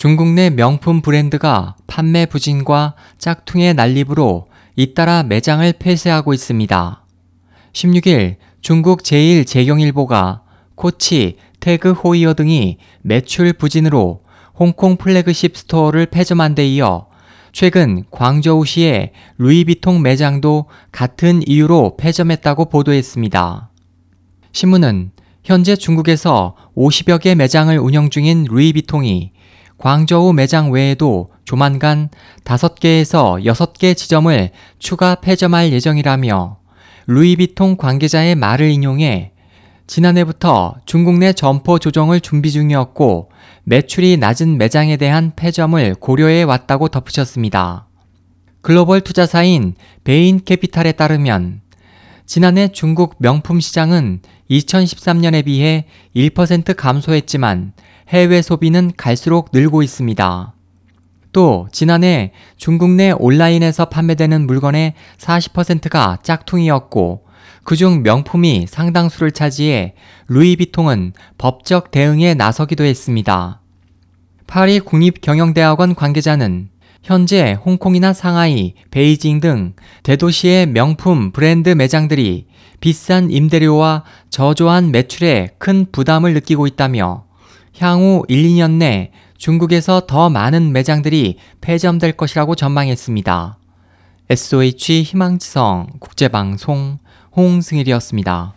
중국 내 명품 브랜드가 판매 부진과 짝퉁의 난립으로 잇따라 매장을 폐쇄하고 있습니다. 16일 중국 제1재경일보가 코치, 태그 호이어 등이 매출 부진으로 홍콩 flagship store를 폐점한 데 이어 최근 광저우시의 루이비통 매장도 같은 이유로 폐점했다고 보도했습니다. 신문은 현재 중국에서 50여 개 매장을 운영 중인 루이비통이 광저우 매장 외에도 조만간 5개에서 6개 지점을 추가 폐점할 예정이라며 루이비통 관계자의 말을 인용해 지난해부터 중국 내 점포 조정을 준비 중이었고 매출이 낮은 매장에 대한 폐점을 고려해 왔다고 덧붙였습니다. 글로벌 투자사인 베인 캐피탈에 따르면 지난해 중국 명품 시장은 2013년에 비해 1% 감소했지만 해외 소비는 갈수록 늘고 있습니다. 또 지난해 중국 내 온라인에서 판매되는 물건의 40%가 짝퉁이었고 그중 명품이 상당수를 차지해 루이비통은 법적 대응에 나서기도 했습니다. 파리 국립경영대학원 관계자는 현재 홍콩이나 상하이, 베이징 등 대도시의 명품 브랜드 매장들이 비싼 임대료와 저조한 매출에 큰 부담을 느끼고 있다며 향후 1, 2년 내 중국에서 더 많은 매장들이 폐점될 것이라고 전망했습니다. SOH 희망지성 국제방송 홍승일이었습니다.